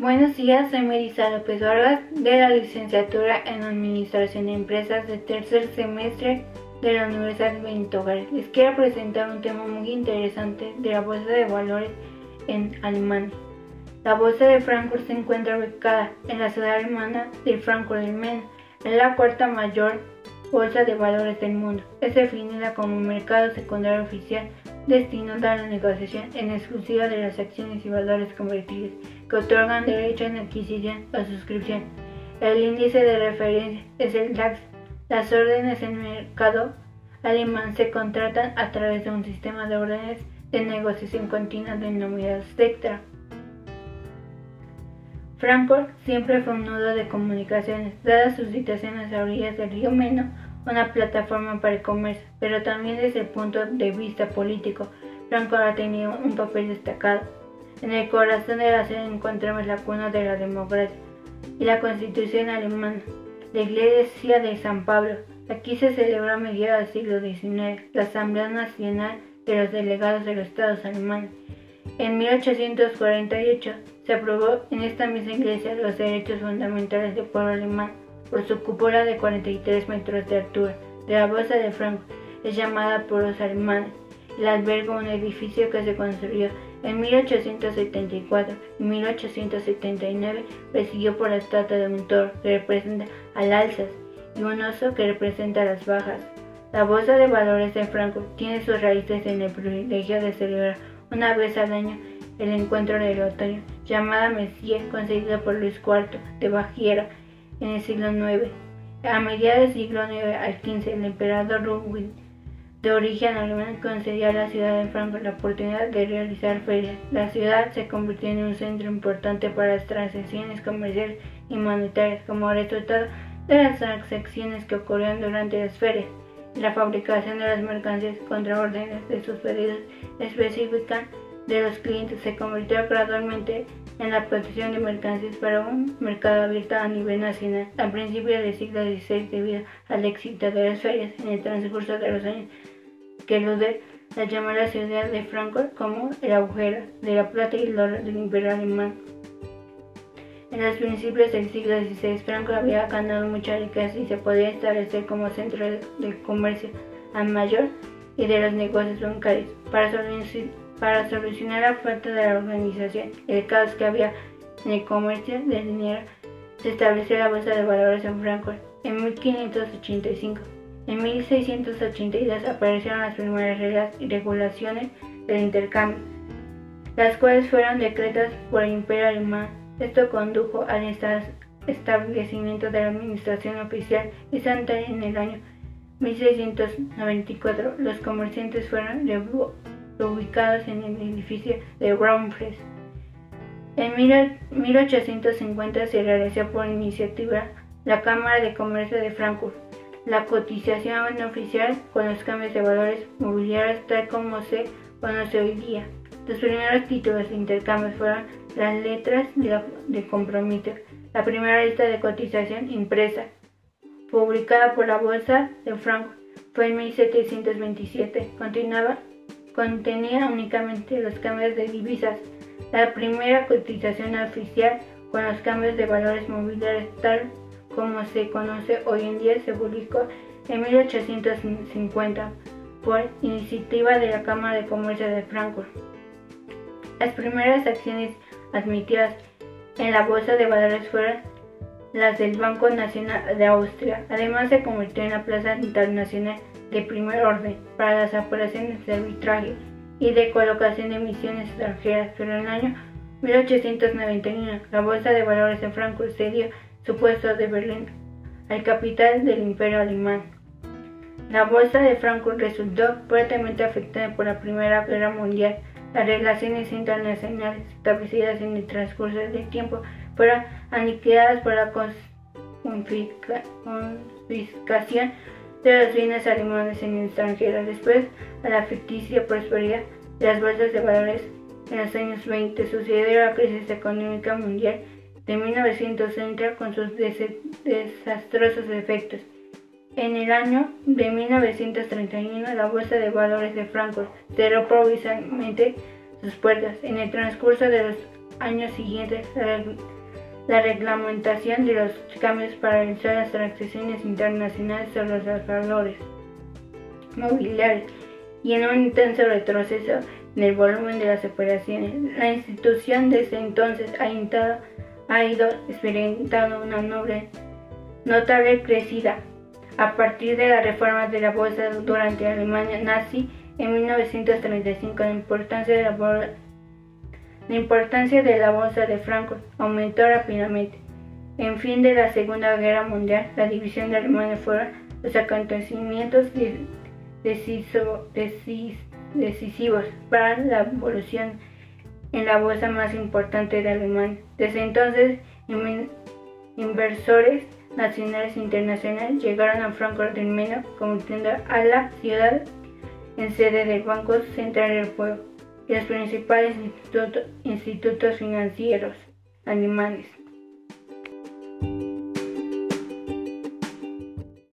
Buenos días, soy Melissa López Vargas de la licenciatura en Administración de Empresas de tercer semestre de la Universidad de Benito Juárez. Les quiero presentar un tema muy interesante de la Bolsa de Valores en Alemania. La Bolsa de Frankfurt se encuentra ubicada en la ciudad alemana de Frankfurt del Meno. Es la cuarta mayor bolsa de valores del mundo. Es definida como un mercado secundario oficial destinado a la negociación en exclusiva de las acciones y valores convertibles que otorgan derecho en adquisición o suscripción. El índice de referencia es el DAX. Las órdenes en mercado alemán se contratan a través de un sistema de órdenes de negociación continua denominado SECTRA. Frankfurt siempre fue un nudo de comunicaciones, dada su situación a las orillas del río Meno, una plataforma para el comercio, pero también desde el punto de vista político, Frankfurt ha tenido un papel destacado. En el corazón de la ciudad encontramos la cuna de la democracia y la constitución alemana, la iglesia de San Pablo. Aquí se celebró a mediados del siglo XIX la Asamblea Nacional de los Delegados de los Estados Alemanes. En 1848 se aprobó en esta misma iglesia los derechos fundamentales del pueblo alemán por su cúpula de 43 metros de altura de la Bolsa de Frankfurt. Es llamada por los alemanes. El alberga un edificio que se construyó en 1874 y 1879 presidió por la estatua de un toro que representa al alzas y un oso que representa las bajas. La Bolsa de Valores de Frankfurt tiene sus raíces en el privilegio de celebrar una vez al año el encuentro del otoño, llamada Messier, concedido por Luis IV de Baviera en el siglo IX. A mediados del siglo IX al XV, el emperador Ludwig, de origen alemán, concedió a la ciudad de Frankfurt la oportunidad de realizar ferias. La ciudad se convirtió en un centro importante para las transacciones comerciales y monetarias como resultado de las transacciones que ocurrieron durante las ferias. La fabricación de las mercancías contra órdenes de sus pedidos específicas de los clientes se convirtió gradualmente en la protección de mercancías para un mercado abierto a nivel nacional. A principios del siglo XVI, debido al éxito de las ferias en el transcurso de los años, que Luder la llamó la ciudad de Frankfurt como el agujero de la plata y el oro del imperio alemán. Los principios del siglo XVI, Frankfurt había ganado mucha riqueza y se podía establecer como centro del comercio al mayor y de los negocios bancarios. Para solucionar la falta de la organización el caos que había en el comercio de dinero, se estableció la Bolsa de Valores en Frankfurt en 1585. En 1682 aparecieron las primeras reglas y regulaciones del intercambio, las cuales fueron decretadas por el Imperio Alemán. Esto condujo al establecimiento de la administración oficial y santa en el año 1694. Los comerciantes fueron ubicados en el edificio de Braunfels. En 1850 se realizó por iniciativa la Cámara de Comercio de Frankfurt la cotización oficial con los cambios de valores mobiliarios tal como se conoce hoy día. Los primeros títulos de intercambio fueron las letras de, de compromiso, la primera lista de cotización impresa, publicada por la Bolsa de Frankfurt, fue en 1727. Continuaba contenía únicamente los cambios de divisas. La primera cotización oficial con los cambios de valores mobiliarios tal como se conoce hoy en día se publicó en 1850 por iniciativa de la Cámara de Comercio de Frankfurt. Las primeras acciones admitidas en la bolsa de valores fueron las del Banco Nacional de Austria. Además se convirtió en la plaza internacional de primer orden para las operaciones de arbitraje y de colocación de emisiones extranjeras, pero en el año 1891 la Bolsa de Valores de Frankfurt cedió su puesto de Berlín al capital del imperio alemán. La Bolsa de Frankfurt resultó fuertemente afectada por la Primera Guerra Mundial. Las relaciones internacionales establecidas en el transcurso del tiempo fueron aniquiladas por la confiscación de los bienes alemanes en el extranjero. Después a la ficticia prosperidad de las bolsas de valores en los años 20 sucedió la crisis económica mundial de 1930 con sus desastrosos efectos. En el año de 1931 la Bolsa de Valores de Frankfurt cerró provisionalmente sus puertas. En el transcurso de los años siguientes la reglamentación de los cambios para realizar las transacciones internacionales sobre los valores mobiliarios y en un intenso retroceso en el volumen de las operaciones. La institución desde entonces ha ido experimentando una notable crecida a partir de las reformas de la bolsa durante Alemania nazi en 1935. La importancia de la la importancia de la bolsa de Frankfurt aumentó rápidamente. En fin de la Segunda Guerra Mundial, la división de Alemania fueron los acontecimientos decisivos para la evolución en la bolsa más importante de Alemania. Desde entonces, inversores nacionales e internacionales llegaron a Frankfurt del Meno, convirtiendo a la ciudad en sede del Banco Central del Pueblo y los principales institutos financieros alemanes.